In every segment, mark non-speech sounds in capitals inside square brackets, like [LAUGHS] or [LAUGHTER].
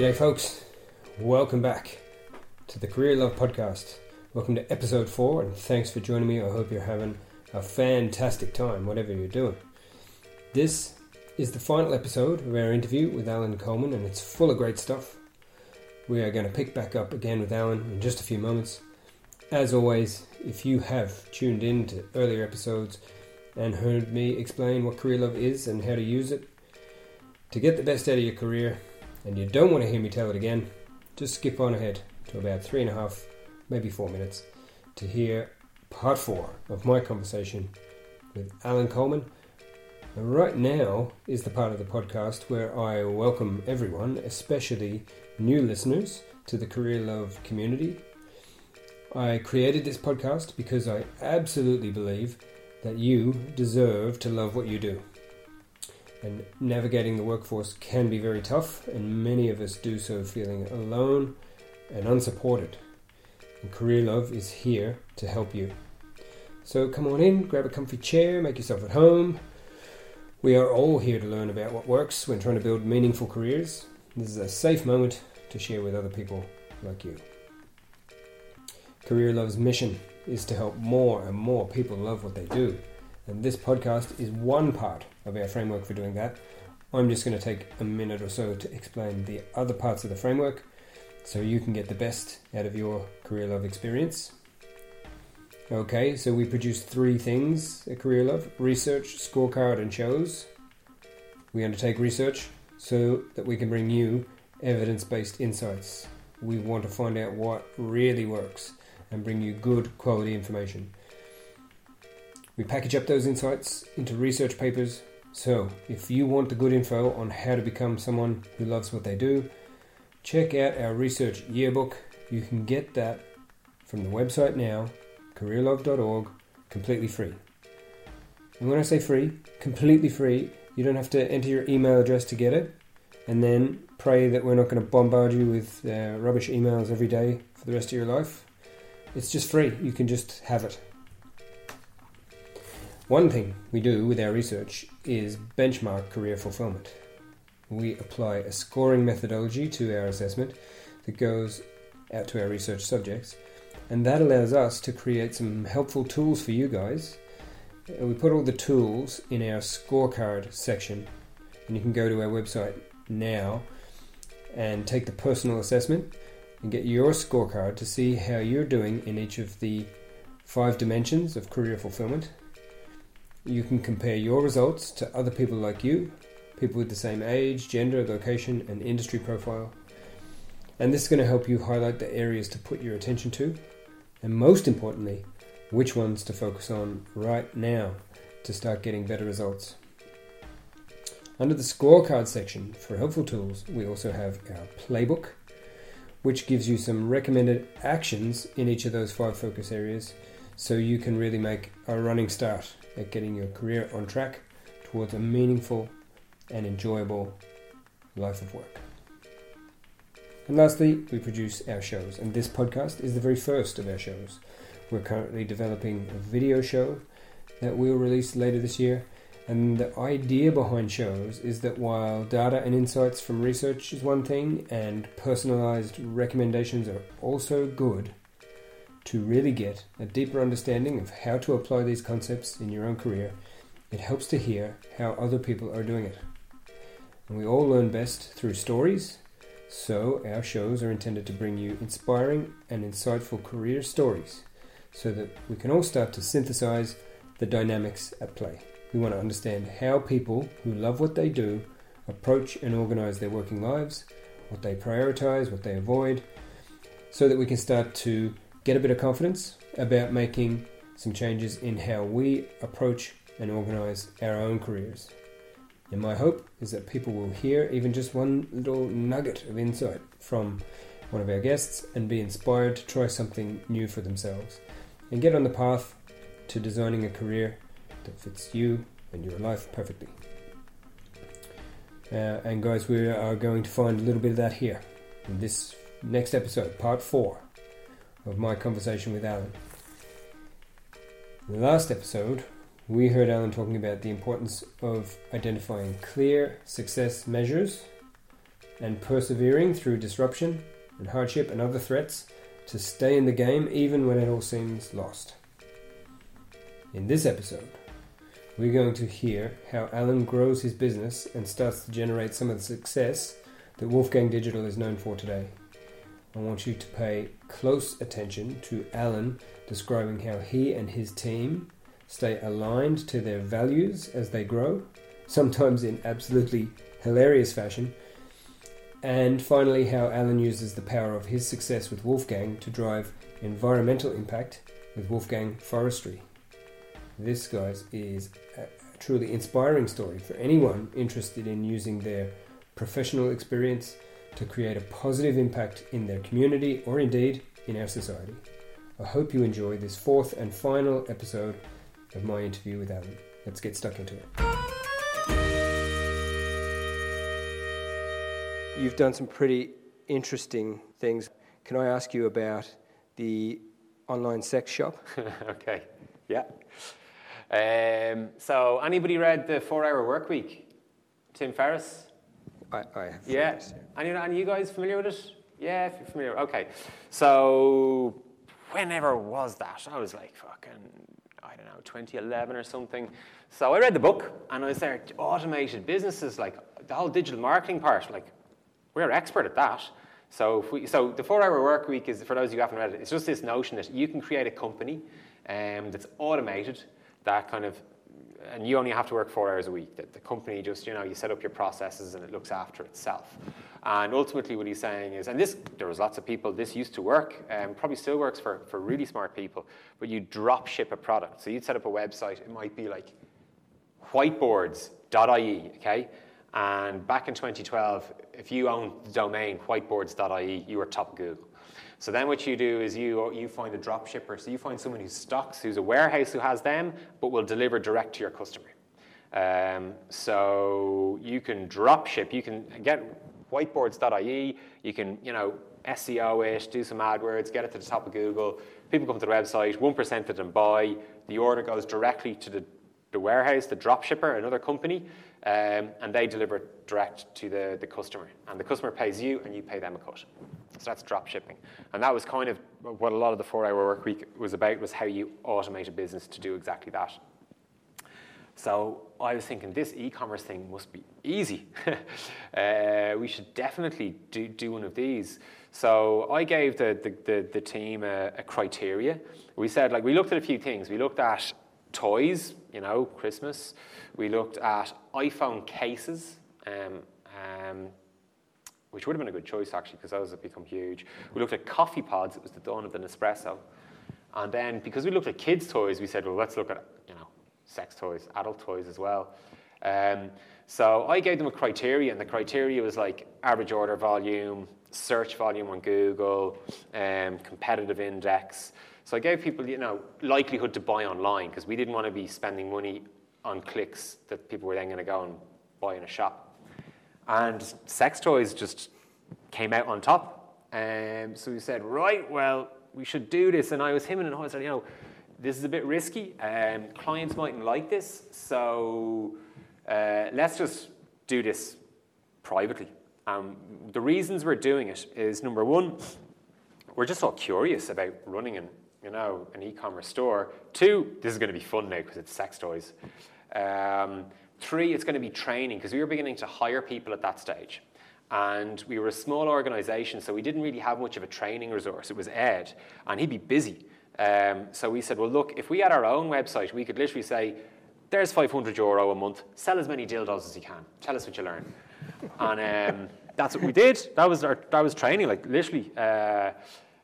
G'day, folks. Welcome back to the Career Love Podcast. Welcome to episode four, and thanks for joining me. I hope you're having a fantastic time, whatever you're doing. This is the final episode of our interview with Alan Coleman, and it's full of great stuff. We are going to pick back up again with Alan in just a few moments. As always, if you have tuned in to earlier episodes and heard me explain what Career Love is and how to use it to get the best out of your career, and you don't want to hear me tell it again, just skip on ahead to about three and a half, maybe four minutes to hear part four of my conversation with Alan Coleman. And right now is the part of the podcast where I welcome everyone, especially new listeners, to the Career Love community. I created this podcast because I absolutely believe that you deserve to love what you do. And navigating the workforce can be very tough, and many of us do so feeling alone and unsupported. And Career Love is here to help you. So come on in, grab a comfy chair, make yourself at home. We are all here to learn about what works when trying to build meaningful careers. This is a safe moment to share with other people like you. Career Love's mission is to help more and more people love what they do. And this podcast is one part of our framework for doing that. I'm just going to take a minute or so to explain the other parts of the framework so you can get the best out of your Career Love experience. Okay, so we produce three things at Career Love research, scorecard, and shows. We undertake research so that we can bring you evidence based insights. We want to find out what really works and bring you good quality information. We package up those insights into research papers. So, if you want the good info on how to become someone who loves what they do, check out our research yearbook. You can get that from the website now, careerlove.org, completely free. And when I say free, completely free, you don't have to enter your email address to get it, and then pray that we're not going to bombard you with uh, rubbish emails every day for the rest of your life. It's just free. You can just have it. One thing we do with our research is benchmark career fulfillment. We apply a scoring methodology to our assessment that goes out to our research subjects, and that allows us to create some helpful tools for you guys. Uh, we put all the tools in our scorecard section, and you can go to our website now and take the personal assessment and get your scorecard to see how you're doing in each of the five dimensions of career fulfillment. You can compare your results to other people like you, people with the same age, gender, location, and industry profile. And this is going to help you highlight the areas to put your attention to, and most importantly, which ones to focus on right now to start getting better results. Under the scorecard section for helpful tools, we also have our playbook which gives you some recommended actions in each of those five focus areas so you can really make a running start at getting your career on track towards a meaningful and enjoyable life of work. And lastly, we produce our shows, and this podcast is the very first of our shows. We're currently developing a video show that we'll release later this year and the idea behind shows is that while data and insights from research is one thing and personalized recommendations are also good, to really get a deeper understanding of how to apply these concepts in your own career, it helps to hear how other people are doing it. And we all learn best through stories, so our shows are intended to bring you inspiring and insightful career stories so that we can all start to synthesize the dynamics at play. We want to understand how people who love what they do approach and organize their working lives, what they prioritize, what they avoid, so that we can start to get a bit of confidence about making some changes in how we approach and organize our own careers. And my hope is that people will hear even just one little nugget of insight from one of our guests and be inspired to try something new for themselves and get on the path to designing a career that fits you and your life perfectly. Uh, and guys, we are going to find a little bit of that here in this next episode, part four of my conversation with Alan. In the last episode, we heard Alan talking about the importance of identifying clear success measures and persevering through disruption and hardship and other threats to stay in the game even when it all seems lost. In this episode, we're going to hear how Alan grows his business and starts to generate some of the success that Wolfgang Digital is known for today. I want you to pay close attention to Alan describing how he and his team stay aligned to their values as they grow, sometimes in absolutely hilarious fashion, and finally, how Alan uses the power of his success with Wolfgang to drive environmental impact with Wolfgang Forestry. This, guys, is a truly inspiring story for anyone interested in using their professional experience to create a positive impact in their community or indeed in our society. I hope you enjoy this fourth and final episode of my interview with Alan. Let's get stuck into it. You've done some pretty interesting things. Can I ask you about the online sex shop? [LAUGHS] okay, yeah. Um, so, anybody read the Four Hour Work Week? Tim Ferriss? I, I have. Yeah. Any, any you guys familiar with it? Yeah, if you're familiar. Okay. So, whenever was that? I was like fucking, I don't know, 2011 or something. So I read the book and I was there, automated businesses, like the whole digital marketing part, like we're expert at that. So, we, so the four-hour work week is, for those of you who haven't read it, it's just this notion that you can create a company um, that's automated, that kind of and you only have to work four hours a week. The, the, company just, you know, you set up your processes and it looks after itself. And ultimately, what he's saying is, and this, there was lots of people, this used to work, and um, probably still works for, for really smart people, but you drop ship a product. So you'd set up a website, it might be like whiteboards.ie, okay? And back in 2012, if you owned the domain whiteboards.ie, you were top Google. So then what you do is you, you find a drop shipper. So you find someone who stocks, who's a warehouse who has them, but will deliver direct to your customer. Um, so you can drop ship, you can get whiteboards.ie, you can, you know, SEO it, do some AdWords, get it to the top of Google. People come to the website, 1% of them buy, the order goes directly to the, the warehouse, the drop shipper, another company, um, and they deliver direct to the, the customer. And the customer pays you, and you pay them a cut. So that's drop shipping. And that was kind of what a lot of the four hour work week was about was how you automate a business to do exactly that. So I was thinking this e-commerce thing must be easy. [LAUGHS] uh, we should definitely do, do one of these. So I gave the, the, the, the team a, a, criteria. We said, like, we looked at a few things. We looked at toys, you know, Christmas. We looked at iPhone cases. Um, um, which would have been a good choice actually because those have become huge. We looked at coffee pods, it was the dawn of the Nespresso. And then because we looked at kids' toys, we said, well, let's look at, you know, sex toys, adult toys as well. Um, so I gave them a criteria, and the criteria was like average order volume, search volume on Google, um, competitive index. So I gave people, you know, likelihood to buy online because we didn't want to be spending money on clicks that people were then going to go and buy in a shop. And sex toys just came out on top. Um, so we said, right, well, we should do this. And I was him and I said, you know, this is a bit risky. Um, clients mightn't like this. So uh, let's just do this privately. Um, the reasons we're doing it is number one, we're just all curious about running an, you know, an e-commerce store. Two, this is going to be fun now because it's sex toys. Um, Three, it's going to be training because we were beginning to hire people at that stage. And we were a small organization, so we didn't really have much of a training resource. It was Ed, and he'd be busy. Um, so we said, well, look, if we had our own website, we could literally say, there's 500 euro a month, sell as many dildos as you can, tell us what you learn. [LAUGHS] and um, that's what we did. That was, our, that was training, like literally. Uh,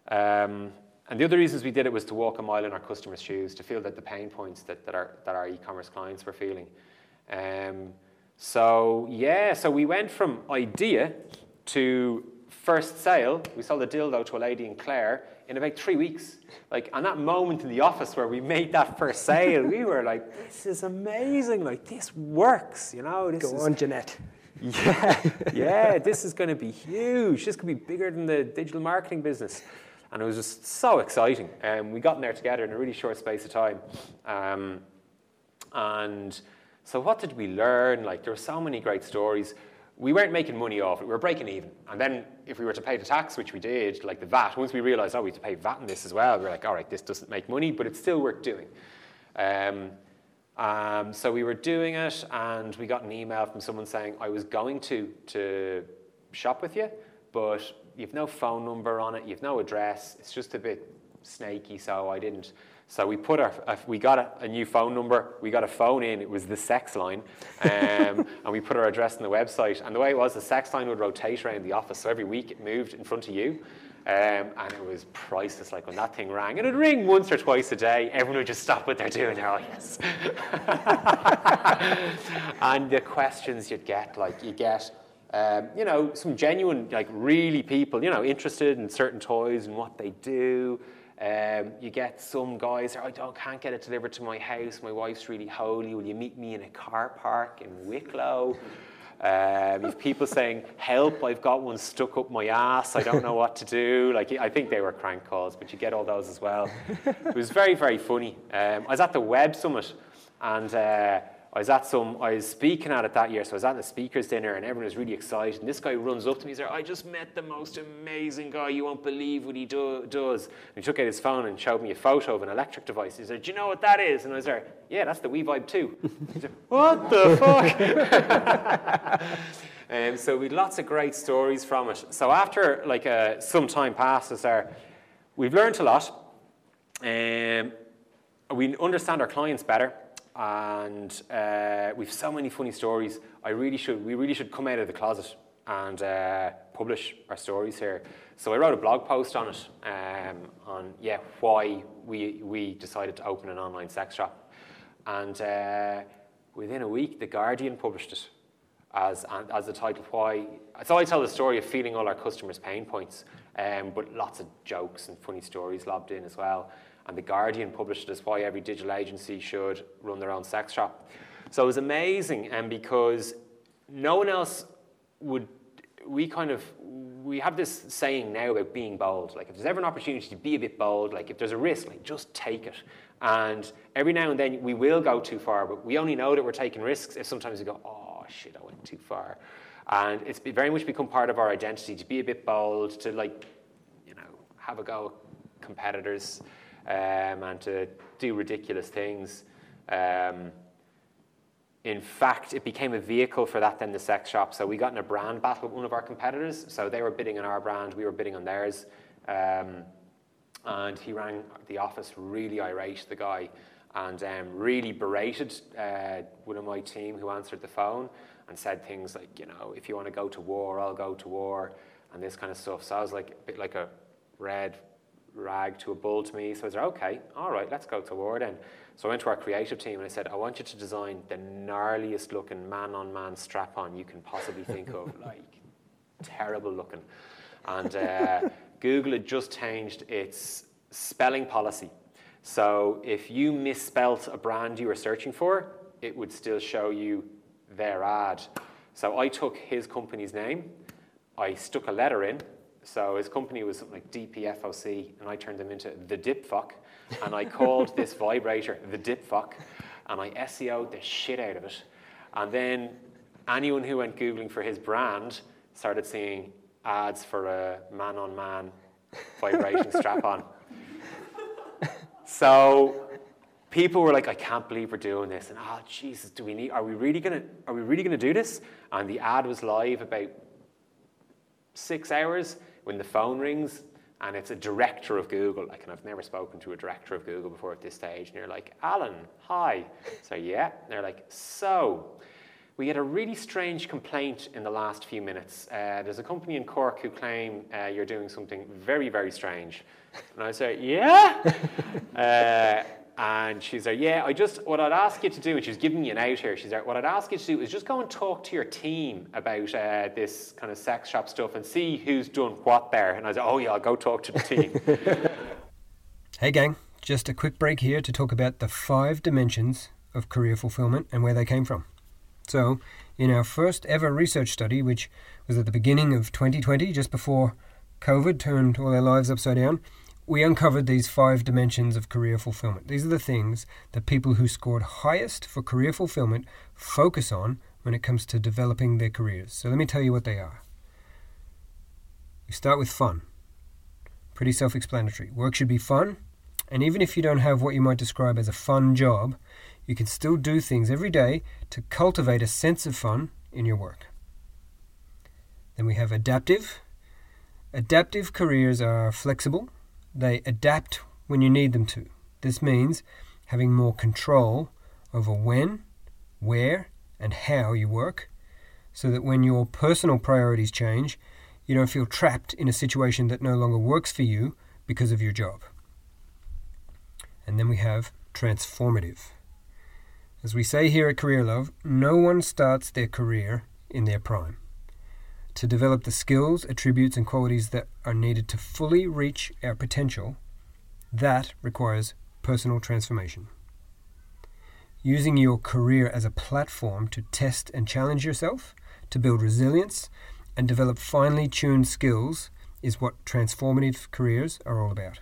um, and the other reasons we did it was to walk a mile in our customers' shoes, to feel that the pain points that, that, our, that our e-commerce clients were feeling. Um, so yeah, so we went from idea to first sale. We sold a dildo to a lady in Clare in about three weeks. Like, on that moment in the office where we made that first sale, we were like, [LAUGHS] "This is amazing! Like, this works!" You know. This Go is, on, Jeanette. Yeah, yeah. This is going to be huge. This could be bigger than the digital marketing business. And it was just so exciting. And um, we got in there together in a really short space of time. Um, and so what did we learn? Like there were so many great stories. we weren't making money off it. We were breaking even. And then if we were to pay the tax, which we did, like the VAT, once we realised, oh, we have to pay VAT in this as well, we were like, all right, this doesn't make money, but it's still worth doing. Um, um, so we were doing it, and we got an email from someone saying, I was going to, to shop with you, but you've no phone number on it, you've no address, it's just a bit snaky, so I didn't. So we put our, we got a, a, new phone number, we got a phone in, it was the sex line, um, [LAUGHS] and we put our address on the website. And the way it was, the sex line would rotate around the office, so every week it moved in front of you. Um, and it was priceless, like when that thing rang. And it'd ring once or twice a day, everyone would just stop what they're doing. They're like, yes. [LAUGHS] [LAUGHS] and the questions you'd get, like you get, um, you know, some genuine, like really people, you know, interested in certain toys and what they do. Um, you get some guys, I don't, can't get it delivered to my house. My wife's really holy. Will you meet me in a car park in Wicklow? Um, you have people saying, "Help! I've got one stuck up my ass. I don't know what to do." Like I think they were crank calls, but you get all those as well. It was very, very funny. Um, I was at the Web Summit, and uh, I was at some, I was speaking at it that year, so I was at the speakers dinner and everyone was really excited. And this guy runs up to me, he's like, I just met the most amazing guy, you won't believe what he do, does. And he took out his phone and showed me a photo of an electric device. He said, Do you know what that is? And I was like, Yeah, that's the WeVibe 2. He said, [LAUGHS] What the fuck? [LAUGHS] um, so we had lots of great stories from it. So after like uh, some time passes there, we've learned a lot. Um, we understand our clients better and uh, we've so many funny stories. I really should, we really should come out of the closet and uh, publish our stories here. So I wrote a blog post on it, um, on yeah why we we decided to open an online sex shop, and uh, within a week, the Guardian published it as as the title. Why? So I tell the story of feeling all our customers' pain points, um, but lots of jokes and funny stories lobbed in as well and The Guardian published it as why every digital agency should run their own sex shop. So it was amazing, and because no one else would, we kind of, we have this saying now about being bold. Like if there's ever an opportunity to be a bit bold, like if there's a risk, like just take it. And every now and then we will go too far, but we only know that we're taking risks if sometimes we go, oh shit, I went too far. And it's very much become part of our identity to be a bit bold, to like, you know, have a go at competitors um, and to do ridiculous things. Um, in fact, it became a vehicle for that then the sex shop. So we got in a brand battle with one of our competitors. So they were bidding on our brand, we were bidding on theirs. Um, and he rang the office really irate, the guy, and um, really berated uh, one of my team who answered the phone and said things like, you know, if you want to go to war, I'll go to war, and this kind of stuff. So I was like a bit like a red rag to a bull to me. So I was like, okay, all right, let's go to war then. So I went to our creative team and I said, I want you to design the gnarliest looking man on man strap on you can possibly think of, [LAUGHS] like terrible looking. And uh, [LAUGHS] Google had just changed its spelling policy. So if you misspelt a brand you were searching for, it would still show you their ad. So I took his company's name, I stuck a letter in, so his company was something like DPFOC, and I turned them into the Dipfuck, and I called this [LAUGHS] vibrator the Dipfuck, and I SEO'd the shit out of it. And then anyone who went Googling for his brand started seeing ads for a man on man vibration strap on. So people were like, I can't believe we're doing this. And oh Jesus, do we need are we really gonna are we really gonna do this? And the ad was live about six hours when the phone rings and it's a director of Google, like, and I've never spoken to a director of Google before at this stage, and you're like, Alan, hi. So, yeah. And they're like, so, we had a really strange complaint in the last few minutes. Uh, there's a company in Cork who claim uh, you're doing something very, very strange. And I say, yeah? [LAUGHS] uh, and she's like, yeah, I just, what I'd ask you to do, and she's giving me an out here, she's like, what I'd ask you to do is just go and talk to your team about uh, this kind of sex shop stuff and see who's done what there. And I said, like, oh yeah, I'll go talk to the team. [LAUGHS] hey gang, just a quick break here to talk about the five dimensions of career fulfillment and where they came from. So, in our first ever research study, which was at the beginning of 2020, just before COVID turned all our lives upside down, we uncovered these five dimensions of career fulfillment. These are the things that people who scored highest for career fulfillment focus on when it comes to developing their careers. So let me tell you what they are. We start with fun. Pretty self explanatory. Work should be fun, and even if you don't have what you might describe as a fun job, you can still do things every day to cultivate a sense of fun in your work. Then we have adaptive. Adaptive careers are flexible, they adapt when you need them to. This means having more control over when, where, and how you work, so that when your personal priorities change, you don't feel trapped in a situation that no longer works for you because of your job. And then we have transformative. As we say here at Career Love, no one starts their career in their prime. To develop the skills, attributes, and qualities that are needed to fully reach our potential, that requires personal transformation. Using your career as a platform to test and challenge yourself, to build resilience, and develop finely tuned skills is what transformative careers are all about.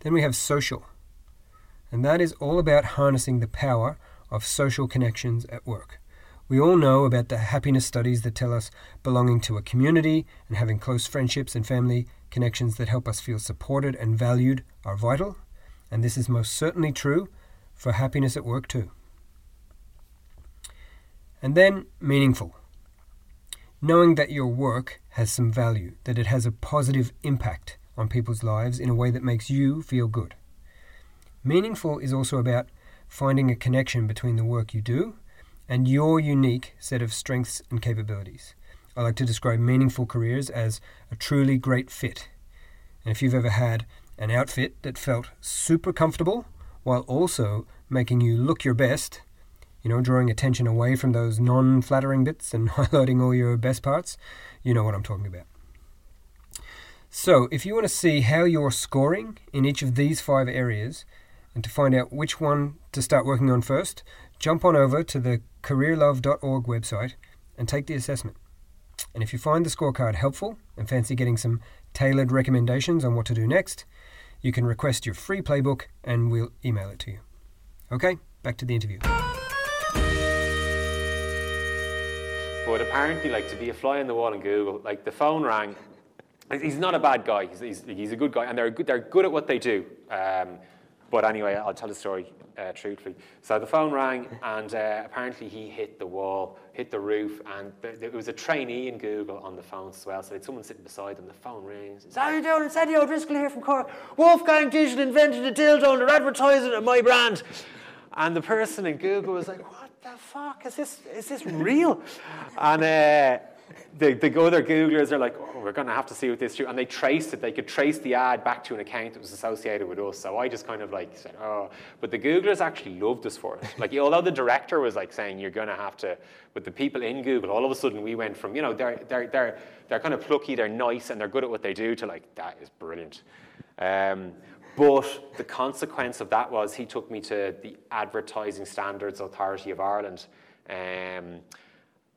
Then we have social, and that is all about harnessing the power of social connections at work. We all know about the happiness studies that tell us belonging to a community and having close friendships and family connections that help us feel supported and valued are vital, and this is most certainly true for happiness at work too. And then meaningful. Knowing that your work has some value, that it has a positive impact on people's lives in a way that makes you feel good. Meaningful is also about finding a connection between the work you do and your unique set of strengths and capabilities. I like to describe meaningful careers as a truly great fit. And if you've ever had an outfit that felt super comfortable while also making you look your best, you know, drawing attention away from those non flattering bits and [LAUGHS] highlighting all your best parts, you know what I'm talking about. So, if you want to see how you're scoring in each of these five areas and to find out which one to start working on first, jump on over to the careerlove.org website and take the assessment. And if you find the scorecard helpful and fancy getting some tailored recommendations on what to do next, you can request your free playbook and we'll email it to you. Okay, back to the interview. But apparently, like to be a fly on the wall in Google, like the phone rang. He's not a bad guy. He's, he's, he's a good guy, and they're good. They're good at what they do. Um, but anyway, I'll tell the story uh, truthfully. So the phone rang, and uh, apparently he hit the wall, hit the roof, and there was a trainee in Google on the phone as well. So had someone sitting beside them. The phone rings. How you doing? It's Eddie O'Driscoll here from Cork. Wolfgang Digital invented a dildo, and they're advertising it my brand. And the person in Google was like, "What the fuck is this? Is this real?" and uh, the, the other Googlers are like, oh, we're going to have to see what this do. And they traced it. They could trace the ad back to an account that was associated with us. So I just kind of like said, oh. But the Googlers actually loved us for it. Like, although the director was like saying, you're going to have to, but the people in Google, all of a sudden we went from, you know, they're, they're, they're, they're kind of plucky, they're nice, and they're good at what they do to like, that is brilliant. Um, but the consequence of that was he took me to the Advertising Standards Authority of Ireland. Um,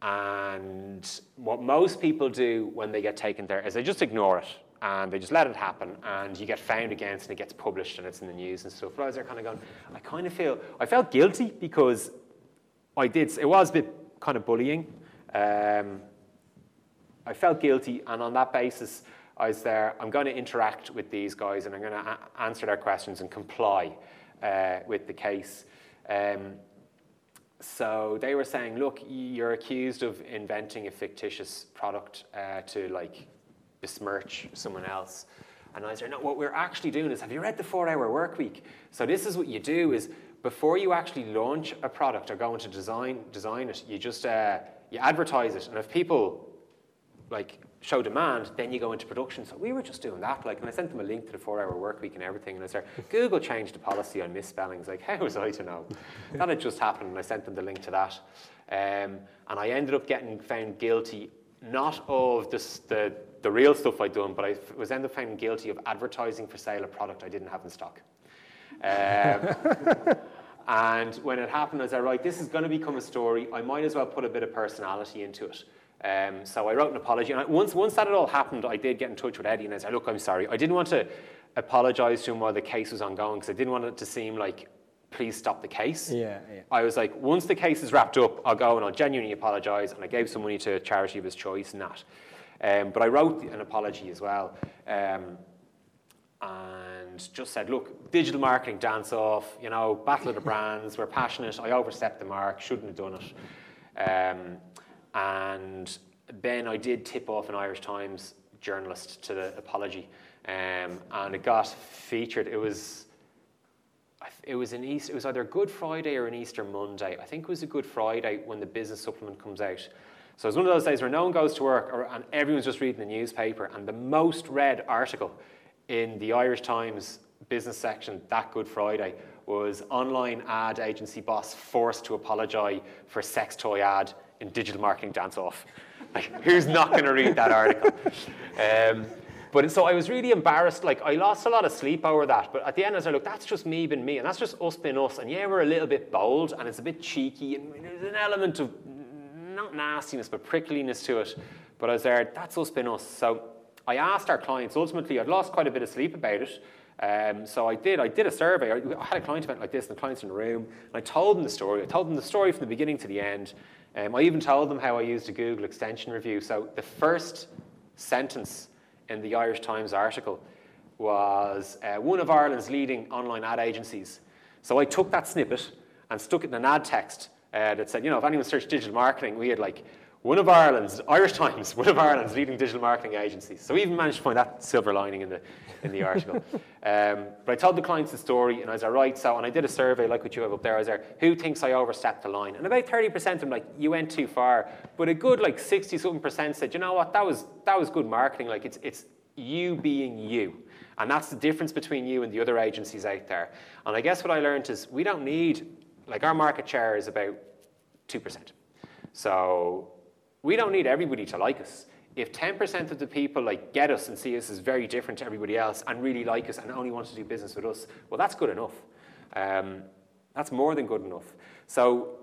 and what most people do when they get taken there is they just ignore it and they just let it happen and you get found against and it gets published and it's in the news and stuff. But I was there kind of going, I kind of feel, I felt guilty because I did, it was a bit kind of bullying. Um, I felt guilty and on that basis, I was there, I'm going to interact with these guys and I'm going to a- answer their questions and comply uh, with the case. Um, so they were saying, look, you're accused of inventing a fictitious product uh, to like besmirch someone else. And I said, no, what we're actually doing is, have you read the four hour work week? So this is what you do is before you actually launch a product or go into design, design it, you just, uh, you advertise it. And if people like show demand, then you go into production. So we were just doing that. Like, and I sent them a link to the four-hour work week and everything. And I said, [LAUGHS] Google changed the policy on misspellings. Like, [LAUGHS] how was I to know? that had just happened, and I sent them the link to that. Um, and I ended up getting found guilty, not of this, the the real stuff I'd done, but I was ended up found guilty of advertising for sale a product I didn't have in stock. Um, [LAUGHS] and when it happened, I was like, right, this is going to become a story. I might as well put a bit of personality into it. Um, so I wrote an apology. And I, once, once that had all happened, I did get in touch with Eddie and I said, look, I'm sorry. I didn't want to apologize to him while the case was ongoing because I didn't want it to seem like please stop the case. Yeah, yeah. I was like, once the case is wrapped up, I'll go and I'll genuinely apologise. And I gave some money to a charity of his choice and that. Um, but I wrote an apology as well. Um, and just said, look, digital marketing dance off, you know, battle of the [LAUGHS] brands, we're passionate, I overstepped the mark, shouldn't have done it. Um, and then I did tip off an Irish Times journalist to the apology. Um, and it got featured. It was it was an Easter, it was either Good Friday or an Easter Monday. I think it was a Good Friday when the business supplement comes out. So it's one of those days where no one goes to work or, and everyone's just reading the newspaper. And the most read article in the Irish Times business section that Good Friday was online ad agency boss forced to apologise for sex toy ad in digital marketing dance off. Like, who's not going to read that article? Um, but so I was really embarrassed. Like I lost a lot of sleep over that. But at the end, I said, look, that's just me being me, and that's just us being us. And yeah, we're a little bit bold, and it's a bit cheeky, and there's an element of not nastiness, but prickliness to it. But I was there, that's us being us. So I asked our clients. Ultimately, I'd lost quite a bit of sleep about it. Um, so I did. I did a survey. I had a client event like this, and the clients in the room, and I told them the story. I told them the story from the beginning to the end. Um, I even told them how I used a Google extension review. So the first sentence in the Irish Times article was uh, one of Ireland's leading online ad agencies. So I took that snippet and stuck it in an ad text uh, that said, you know, if anyone searched digital marketing, we had like one of Ireland's, Irish Times, [LAUGHS] one of Ireland's leading digital marketing agencies. So we even managed to find that silver lining in the, in the article. [LAUGHS] um, but I told the clients the story, and I was like, right, so, and I did a survey like what you have up there, I was there, who thinks I overstepped the line? And about 30% of them, like, you went too far. But a good, like, 60 something percent said, you know what, that was, that was good marketing. Like, it's, it's you being you. And that's the difference between you and the other agencies out there. And I guess what I learned is we don't need, like, our market share is about 2%. So we don't need everybody to like us. If 10% of the people like get us and see us as very different to everybody else and really like us and only want to do business with us, well, that's good enough. Um, that's more than good enough. So,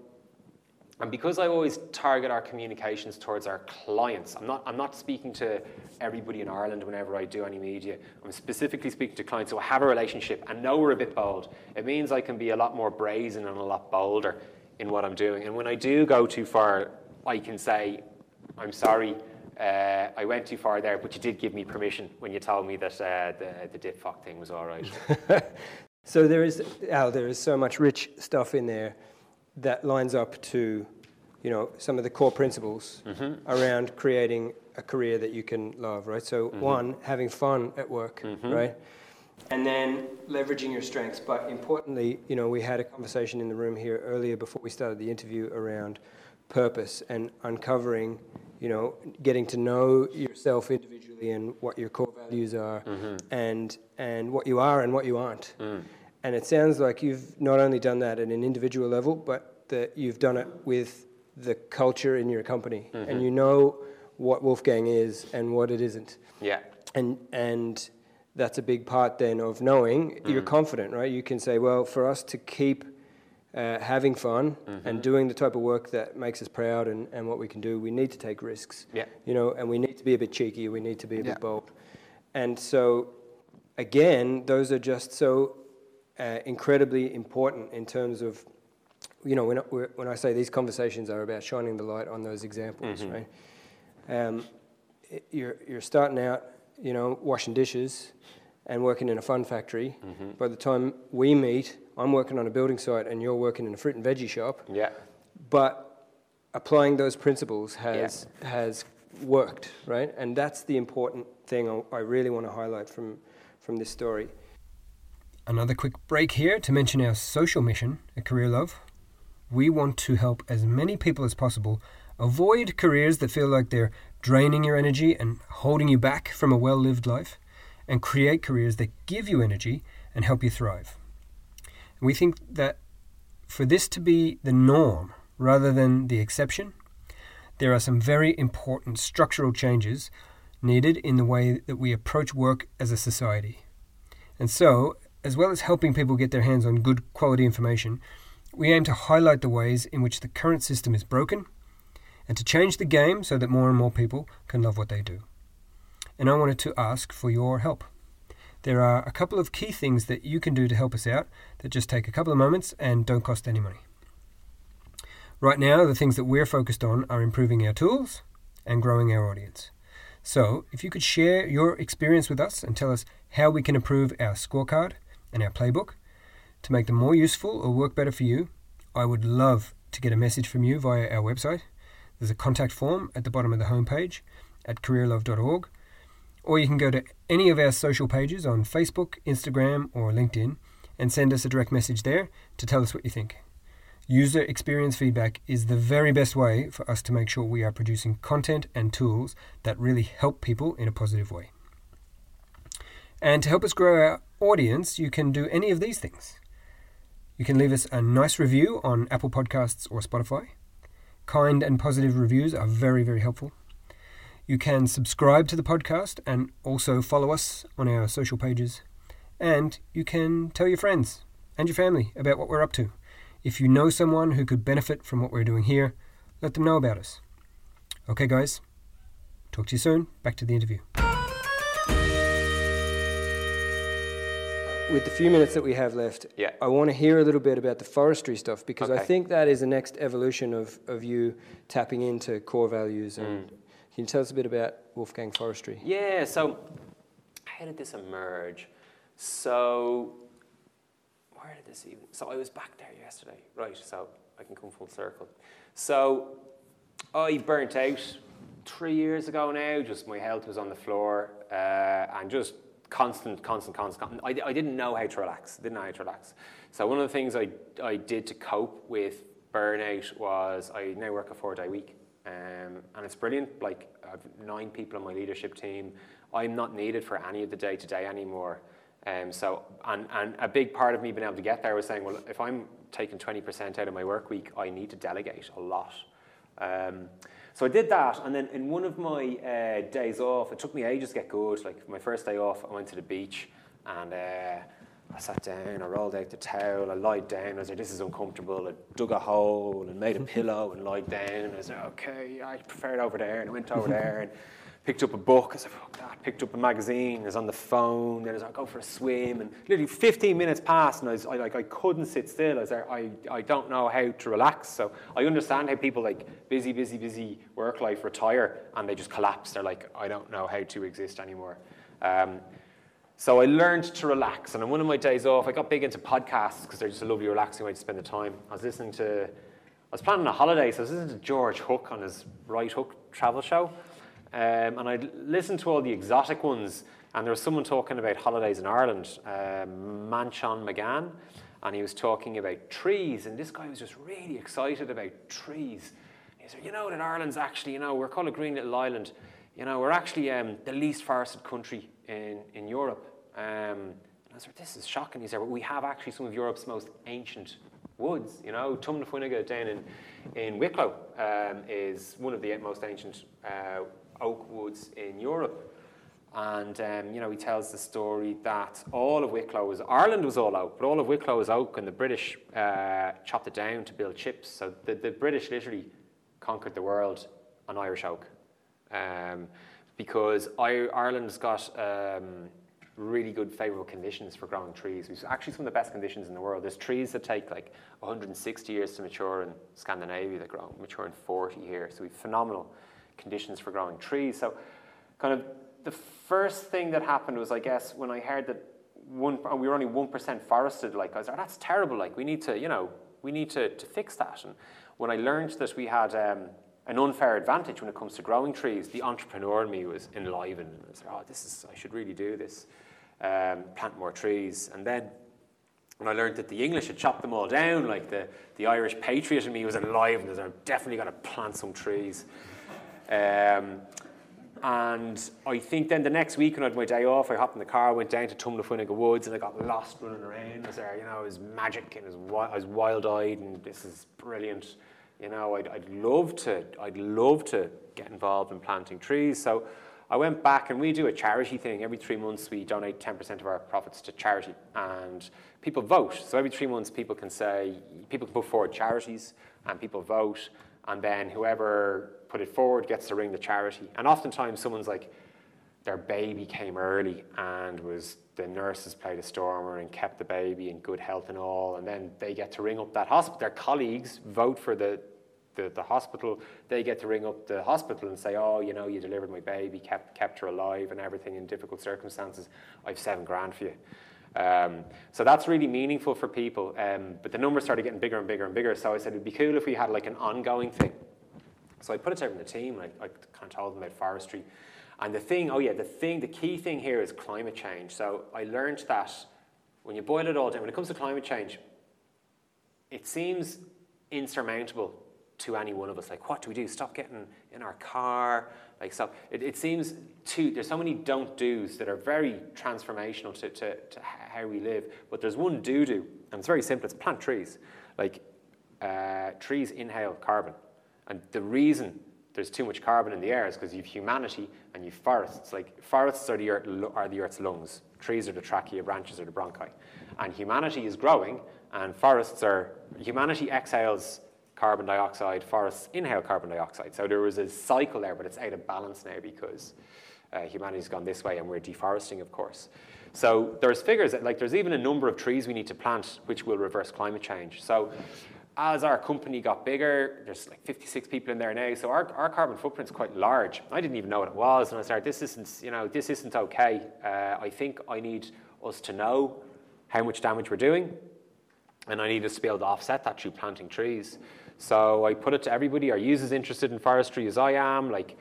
and because I always target our communications towards our clients, I'm not, I'm not speaking to everybody in Ireland whenever I do any media. I'm specifically speaking to clients who have a relationship and know we're a bit bold. It means I can be a lot more brazen and a lot bolder in what I'm doing. And when I do go too far, I can say, I'm sorry, uh, I went too far there, but you did give me permission when you told me that uh, the, the dip fuck thing was all right. [LAUGHS] so there is, Al, there is so much rich stuff in there that lines up to, you know, some of the core principles mm-hmm. around creating a career that you can love, right? So mm-hmm. one, having fun at work, mm-hmm. right? And then leveraging your strengths. But importantly, you know, we had a conversation in the room here earlier before we started the interview around purpose and uncovering, you know, getting to know yourself individually and what your core values are mm-hmm. and and what you are and what you aren't. Mm. And it sounds like you've not only done that at an individual level, but that you've done it with the culture in your company mm-hmm. and you know what Wolfgang is and what it isn't. Yeah. And and that's a big part then of knowing mm. you're confident, right? You can say, well, for us to keep uh, having fun mm-hmm. and doing the type of work that makes us proud and, and what we can do, we need to take risks. Yeah. You know, and we need to be a bit cheeky, we need to be a yeah. bit bold. And so, again, those are just so uh, incredibly important in terms of, you know, when, when I say these conversations are about shining the light on those examples, mm-hmm. right? Um, you're, you're starting out, you know, washing dishes and working in a fun factory. Mm-hmm. By the time we meet, I'm working on a building site and you're working in a fruit and veggie shop. Yeah. But applying those principles has yeah. has worked, right? And that's the important thing I really want to highlight from from this story. Another quick break here to mention our social mission at Career Love. We want to help as many people as possible avoid careers that feel like they're draining your energy and holding you back from a well lived life, and create careers that give you energy and help you thrive. We think that for this to be the norm rather than the exception, there are some very important structural changes needed in the way that we approach work as a society. And so, as well as helping people get their hands on good quality information, we aim to highlight the ways in which the current system is broken and to change the game so that more and more people can love what they do. And I wanted to ask for your help. There are a couple of key things that you can do to help us out that just take a couple of moments and don't cost any money. Right now, the things that we're focused on are improving our tools and growing our audience. So, if you could share your experience with us and tell us how we can improve our scorecard and our playbook to make them more useful or work better for you, I would love to get a message from you via our website. There's a contact form at the bottom of the homepage at careerlove.org, or you can go to any of our social pages on Facebook, Instagram, or LinkedIn and send us a direct message there to tell us what you think. User experience feedback is the very best way for us to make sure we are producing content and tools that really help people in a positive way. And to help us grow our audience, you can do any of these things. You can leave us a nice review on Apple Podcasts or Spotify. Kind and positive reviews are very, very helpful. You can subscribe to the podcast and also follow us on our social pages. And you can tell your friends and your family about what we're up to. If you know someone who could benefit from what we're doing here, let them know about us. Okay, guys, talk to you soon. Back to the interview. With the few minutes that we have left, Yeah. I want to hear a little bit about the forestry stuff because I think that is the next evolution of, of you tapping into core values. Mm. Can you tell us a bit about Wolfgang Forestry? Yeah, so how did this emerge? So, where did this even? So, I was back there yesterday, right? So, I can come full circle. So, I burnt out three years ago now, just my health was on the floor uh, and just constant, constant, constant. constant. I, I didn't know how to relax, didn't know how to relax. So, one of the things I, I did to cope with burnout was I now work a four day week. Um, and it's brilliant. Like, I have nine people on my leadership team. I'm not needed for any of the day to day anymore. Um, so, and, and a big part of me being able to get there was saying, well, if I'm taking 20% out of my work week, I need to delegate a lot. Um, so I did that, and then in one of my uh, days off, it took me ages to get good. Like my first day off, I went to the beach, and uh, I sat down, I rolled out the towel, I lied down. I like, "This is uncomfortable." I dug a hole and made a [LAUGHS] pillow and lied down. I was like, "Okay, I prefer it over there," and I went over [LAUGHS] there and picked up a book. I said, "Fuck that!" Picked up a magazine. I was on the phone. Then I was like, "Go for a swim." And literally 15 minutes passed, and I was I, like, I couldn't sit still. I was there. I, I don't know how to relax. So I understand how people like busy, busy, busy work life retire and they just collapse. They're like, I don't know how to exist anymore. Um, so I learned to relax, and on one of my days off, I got big into podcasts because they're just a lovely, relaxing way to spend the time. I was listening to, I was planning a holiday, so I was listening to George Hook on his Right Hook travel show, um, and I listened to all the exotic ones, and there was someone talking about holidays in Ireland, um, Manchán Magan, and he was talking about trees, and this guy was just really excited about trees. He said, you know that Ireland's actually, you know, we're called a green little island. You know, we're actually um, the least forested country in, in Europe. Um, and I was like, this is shocking. He said, we have actually some of Europe's most ancient woods. You know, Tomnafinnoge down in, in Wicklow um, is one of the most ancient uh, oak woods in Europe. And um, you know, he tells the story that all of Wicklow was Ireland was all oak, but all of Wicklow was oak, and the British uh, chopped it down to build chips. So the, the British literally conquered the world on Irish oak, um, because Ireland's got um, really good favourable conditions for growing trees. We've actually some of the best conditions in the world. There's trees that take like 160 years to mature in Scandinavia that grow mature in 40 here. So we've phenomenal conditions for growing trees. So kind of the first thing that happened was, I guess, when I heard that one, we were only one percent forested. Like I was like, that's terrible. Like we need to, you know, we need to, to fix that. And when I learned that we had um, an unfair advantage when it comes to growing trees, the entrepreneur in me was enlivened. And I like, oh, this is, I should really do this, um, plant more trees. And then when I learned that the English had chopped them all down, like the, the Irish patriot in me was alive and I like, I'm definitely going to plant some trees. Um, and I think then the next week when I had my day off, I hopped in the car, went down to Tomnafinnoge Woods, and I got lost running around. I was there, you know, it was magic, and it was I was wild-eyed, and this is brilliant. You know, I'd, I'd love to, I'd love to get involved in planting trees. So I went back, and we do a charity thing. Every three months, we donate 10% of our profits to charity, and people vote. So every three months, people can say, people can put forward charities, and people vote, and then whoever put it forward gets to ring the charity. And oftentimes, someone's like, their baby came early and was the nurses played a stormer and kept the baby in good health and all, and then they get to ring up that hospital. Their colleagues vote for the, the, the hospital. They get to ring up the hospital and say, "Oh, you know, you delivered my baby, kept kept her alive, and everything in difficult circumstances. I've seven grand for you." Um, so that's really meaningful for people. Um, but the numbers started getting bigger and bigger and bigger. So I said it'd be cool if we had like an ongoing thing. So I put it to everyone in the team. I, I kind of told them about forestry. And the thing, oh yeah, the thing, the key thing here is climate change. So I learned that when you boil it all down, when it comes to climate change, it seems insurmountable to any one of us. Like, what do we do? Stop getting in our car? Like, so it, it seems too, there's so many don't do's that are very transformational to, to, to how we live. But there's one do do, and it's very simple it's plant trees. Like, uh, trees inhale carbon. And the reason there's too much carbon in the air is because you've humanity and you've forests. Like forests are the, earth, are the Earth's lungs. Trees are the trachea, branches are the bronchi. And humanity is growing, and forests are, humanity exhales carbon dioxide, forests inhale carbon dioxide. So there was a cycle there, but it's out of balance now because uh, humanity's gone this way and we're deforesting, of course. So there's figures that, like, there's even a number of trees we need to plant which will reverse climate change. So as our company got bigger, there's like 56 people in there now, so our, our carbon footprint's quite large. I didn't even know what it was, and I started, this isn't, you know, this isn't okay. Uh, I think I need us to know how much damage we're doing, and I need us to be able to offset that through planting trees. So I put it to everybody, are you as interested in forestry as I am? Like,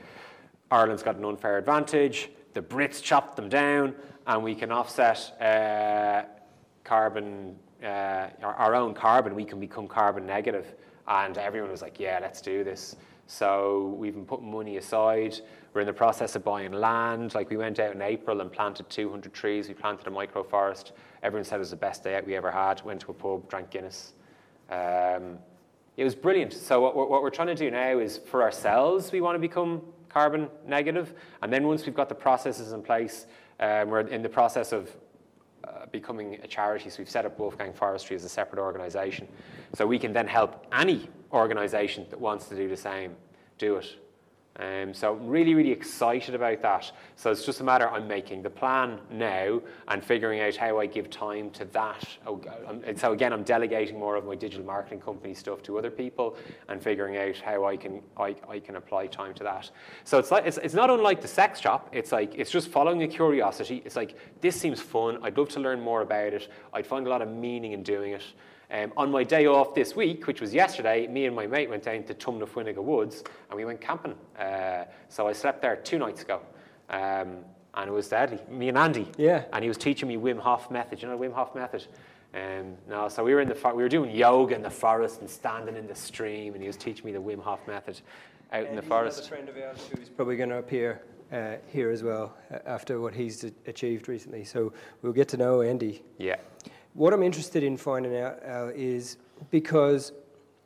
Ireland's got an unfair advantage, the Brits chopped them down, and we can offset uh, carbon uh, our, own carbon, we can become carbon negative. And everyone was like, yeah, let's do this. So we've been putting money aside. We're in the process of buying land. Like we went out in April and planted 200 trees. We planted a microforest. Everyone said it was the best day out we ever had. Went to a pub, drank Guinness. Um, it was brilliant. So what we're, what we're trying to do now is for ourselves, we want to become carbon negative. And then once we've got the processes in place, um, we're in the process of uh, becoming a charity. So we've set up Wolfgang Forestry as a separate organisation. So we can then help any organisation that wants to do the same do it. Um, so I'm really, really excited about that. So it's just a matter I'm making the plan now and figuring out how I give time to that. Oh, and so again, I'm delegating more of my digital marketing company stuff to other people and figuring out how I can I, I can apply time to that. So it's like it's, it's not unlike the sex shop. It's like it's just following a curiosity. It's like this seems fun. I'd love to learn more about it. I'd find a lot of meaning in doing it. Um, on my day off this week, which was yesterday, me and my mate went down to Tomnafinnoge Woods and we went camping. Uh, so I slept there two nights ago. Um, and it was deadly. Me and Andy. Yeah. And he was teaching me Wim Hof method. You know Wim Hof method? Um, no, so we were in the we were doing yoga in the forest and standing in the stream, and he was teaching me the Wim Hof method out and in the forest. He's a friend of ours who's probably going to appear uh, here as well uh, after what he's achieved recently. So we'll get to know Andy. Yeah. What I'm interested in finding out is because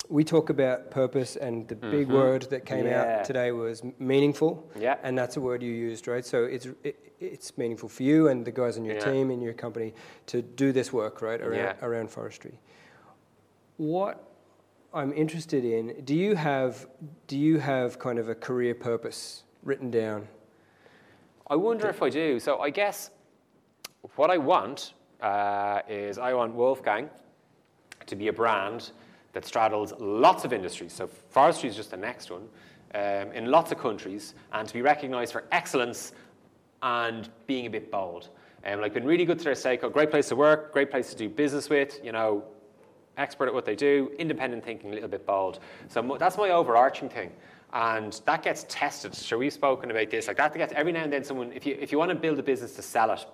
we talk about purpose, and the mm-hmm. big word that came yeah. out today was meaningful. Yeah. And that's a word you used, right? So it's it, it's meaningful for you and the guys on your yeah. team in your company to do this work, right, around yeah. around forestry. What I'm interested in, do you have do you have kind of a career purpose written down? I wonder if I do. So I guess what I want uh, is I want Wolfgang to be a brand that straddles lots of industries. So forestry is just the next one um, in lots of countries, and to be recognised for excellence and being a bit bold. Um, like been really good to their stakeholder, great place to work, great place to do business with. You know, expert at what they do, independent thinking, a little bit bold. So that's my overarching thing. And that gets tested. So we've spoken about this. Like that gets every now and then someone, if you, if you want to build a business to sell it,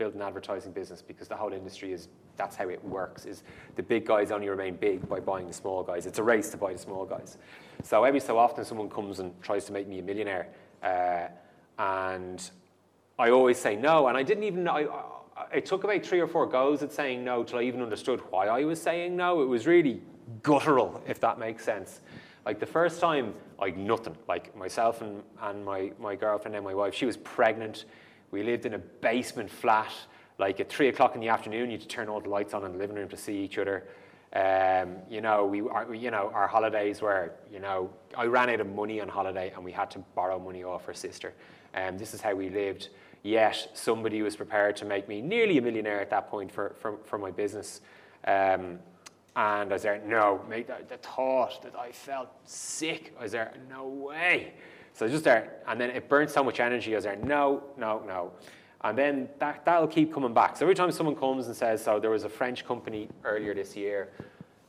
build an advertising business because the whole industry is that's how it works is the big guys only remain big by buying the small guys. It's a race to buy the small guys. So every so often someone comes and tries to make me a millionaire uh, and i always say no and i didn't even know I, it took about three or four goes at saying no till i even understood why i was saying no. It was really guttural if that makes sense. Like the first time like nothing. Like myself and, and my, my girlfriend and my wife she was pregnant we lived in a basement flat. Like at three o'clock in the afternoon, you had to turn all the lights on in the living room to see each other. Um, you know, we, our, you know, our holidays were, you know, I ran out of money on holiday and we had to borrow money off her sister. Um, this is how we lived. Yet somebody was prepared to make me nearly a millionaire at that point for, for, for my business. Um, and I was there, no, mate, the, the thought that I felt sick, I was there, no way. So just there, and then it burned so much energy, I was there, no, no, no. And then that, that'll keep coming back. So every time someone comes and says, so there was a French company earlier this year,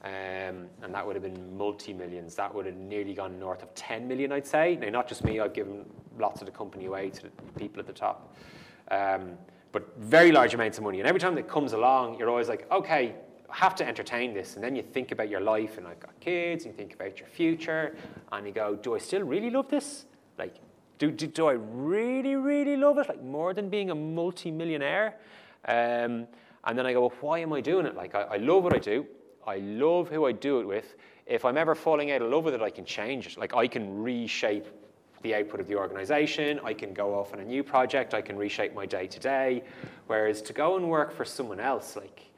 um, and that would have been multi-millions. That would have nearly gone north of 10 million, I'd say. Now, not just me, I've given lots of the company away to the people at the top. Um, but very large amounts of money. And every time that comes along, you're always like, okay, I have to entertain this. And then you think about your life, and I've got kids, and you think about your future, and you go, do I still really love this? Like, do, do, do I really, really love it? Like more than being a multi-millionaire? Um, and then I go, well, why am I doing it? Like, I, I love what I do. I love who I do it with. If I'm ever falling out of love with it, I can change it. Like, I can reshape the output of the organization. I can go off on a new project. I can reshape my day to day. Whereas to go and work for someone else, like,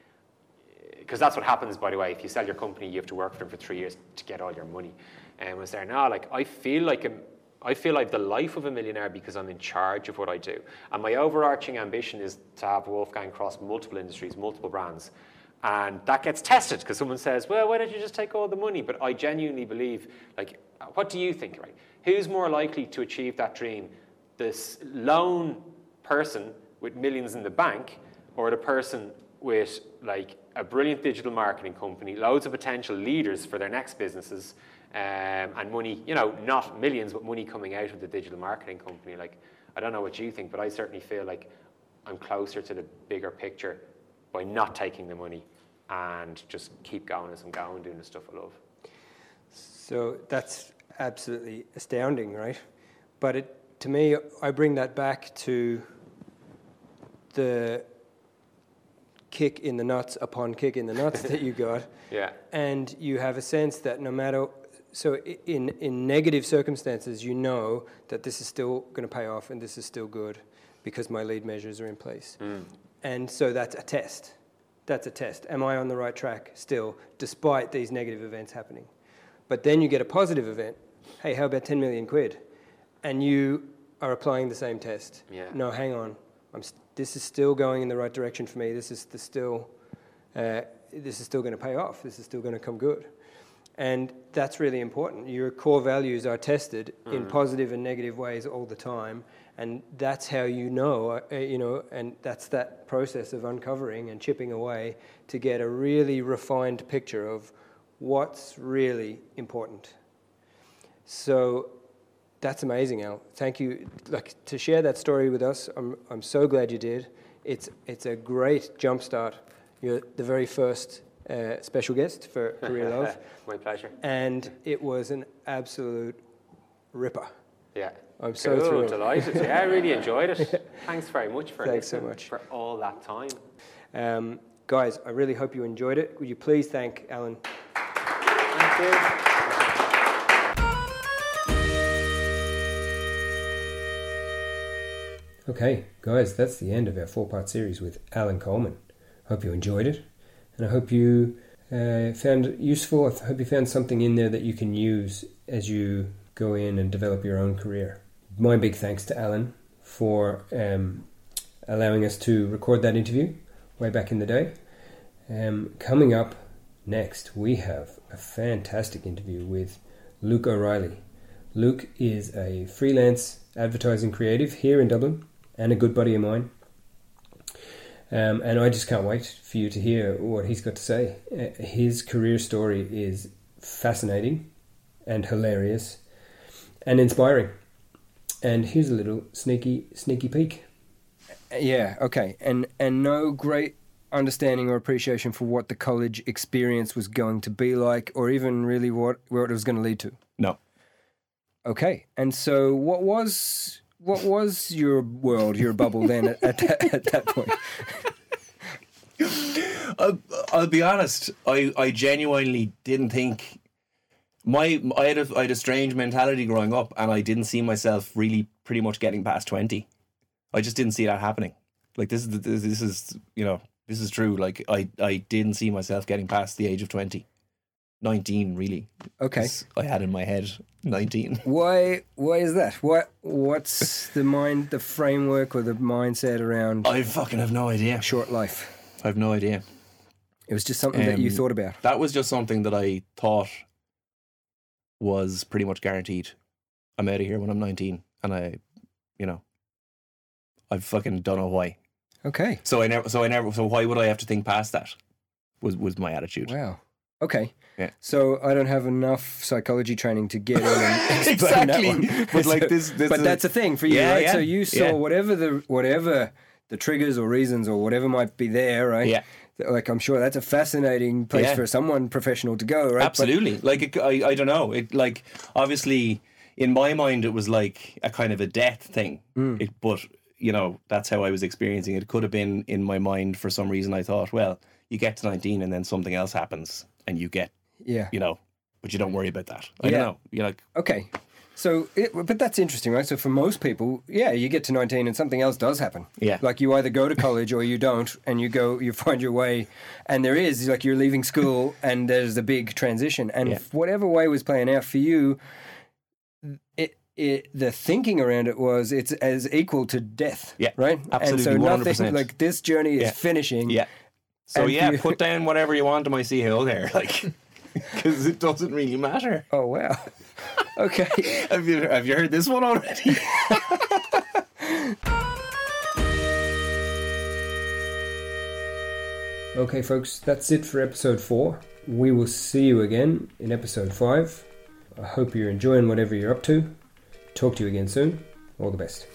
because that's what happens, by the way. If you sell your company, you have to work for them for three years to get all your money. And was there now, like, I feel like I'm, I feel like the life of a millionaire because I'm in charge of what I do. And my overarching ambition is to have Wolfgang cross multiple industries, multiple brands. And that gets tested because someone says, well, why don't you just take all the money? But I genuinely believe, like, what do you think, right? Who's more likely to achieve that dream? This lone person with millions in the bank or the person with, like, a brilliant digital marketing company, loads of potential leaders for their next businesses, um, and money, you know, not millions, but money coming out of the digital marketing company. Like, I don't know what you think, but I certainly feel like I'm closer to the bigger picture by not taking the money and just keep going as I'm going, doing the stuff I love. So that's absolutely astounding, right? But it, to me, I bring that back to the kick in the nuts upon kick in the nuts that you got. [LAUGHS] Yeah. And you have a sense that no matter so in, in negative circumstances, you know that this is still going to pay off and this is still good because my lead measures are in place. Mm. And so that's a test. That's a test. Am I on the right track still, despite these negative events happening? But then you get a positive event. Hey, how about 10 million quid? And you are applying the same test. Yeah. No, hang on. I'm st- this is still going in the right direction for me. This is the still, uh, this is still going to pay off. This is still going to come good. And that's really important. Your core values are tested mm. in positive and negative ways all the time. And that's how you know, uh, you know, and that's that process of uncovering and chipping away to get a really refined picture of what's really important. So that's amazing, Al. Thank you. Like to share that story with us. I'm, I'm so glad you did. It's, it's a great jumpstart. You're the very first uh, special guest for [LAUGHS] Careerlove. My pleasure. And it was an absolute ripper. Yeah. I'm so cool, thrilled. delighted. Yeah, I really [LAUGHS] enjoyed it. [LAUGHS] Thanks very much for Thanks so much. for all that time. Um, guys, I really hope you enjoyed it. Would you please thank Alan? Thank you. Okay, guys, that's the end of our four part series with Alan Coleman. Hope you enjoyed it and I hope you uh, found it useful. I hope you found something in there that you can use as you go in and develop your own career. My big thanks to Alan for um, allowing us to record that interview way back in the day. Um, coming up next, we have a fantastic interview with Luke O'Reilly. Luke is a freelance advertising creative here in Dublin and a good buddy of mine. Um, and I just can't wait for you to hear what he's got to say. Uh, his career story is fascinating and hilarious and inspiring. And here's a little sneaky, sneaky peek. Yeah, okay. And and no great understanding or appreciation for what the college experience was going to be like, or even really what what it was going to lead to. No. Okay. And so, what was what was your world, your bubble then at, at, that, at that point? I'll, I'll, be honest. I, I genuinely didn't think my I had a I had a strange mentality growing up, and I didn't see myself really pretty much getting past twenty. I just didn't see that happening. Like this is this, is you know This is true. Like I, I didn't see myself getting past the age of 20. 19 really. Okay. I had in my head 19. [LAUGHS] Why? Why is that? What? What's the mind, the framework, or the mindset around I fucking have no idea. short life? I have no idea. It was just something that you Um, thought about. That was just something that I thought was pretty much guaranteed. I'm out of here when I'm 19 and I, you know, I fucking don't know why. Okay. So I never so I never so why would I have to think past that? Was was my attitude. Wow. Okay. Yeah. So I don't have enough psychology training to get in and [LAUGHS] explain that Exactly. one. But, like, this- this but that's a thing for you, Yeah, right? yeah, So you saw yeah. whatever the whatever the triggers or reasons or whatever might be there, right? Yeah. Like I'm sure that's a fascinating place for someone professional to go, right? But- Absolutely. like it, I, I don't know. It like obviously in my mind it was like a kind of a death thing. Mm. It, but you know that's how I was experiencing it. It could have been in my mind for some reason. I thought, well, you get to nineteen and then something else happens, and you get yeah. you know, but you don't worry about that. I Yeah. don't know. You're like, Okay. So, it, but that's interesting, right? So, for most people, yeah, you get to 19 and something else does happen. Yeah. Like you either go to college or you don't, and you go, you find your way, and there is, like, you're leaving school and there's a big transition. And Yeah. whatever way was playing out for you, it, it, the thinking around it was it's as equal to death. Yeah, Right? absolutely, And so, 100%. like, this journey is Yeah. finishing. yeah. So yeah, you- put down whatever you want to my sea hill there, [LAUGHS] like, [LAUGHS] because it doesn't really matter. Oh, wow. okay. [LAUGHS] Have you have you heard this one already? [LAUGHS] Okay, folks, that's it for episode four. We will see you again in episode five. I hope you're enjoying whatever you're up to. Talk to you again soon. All the best.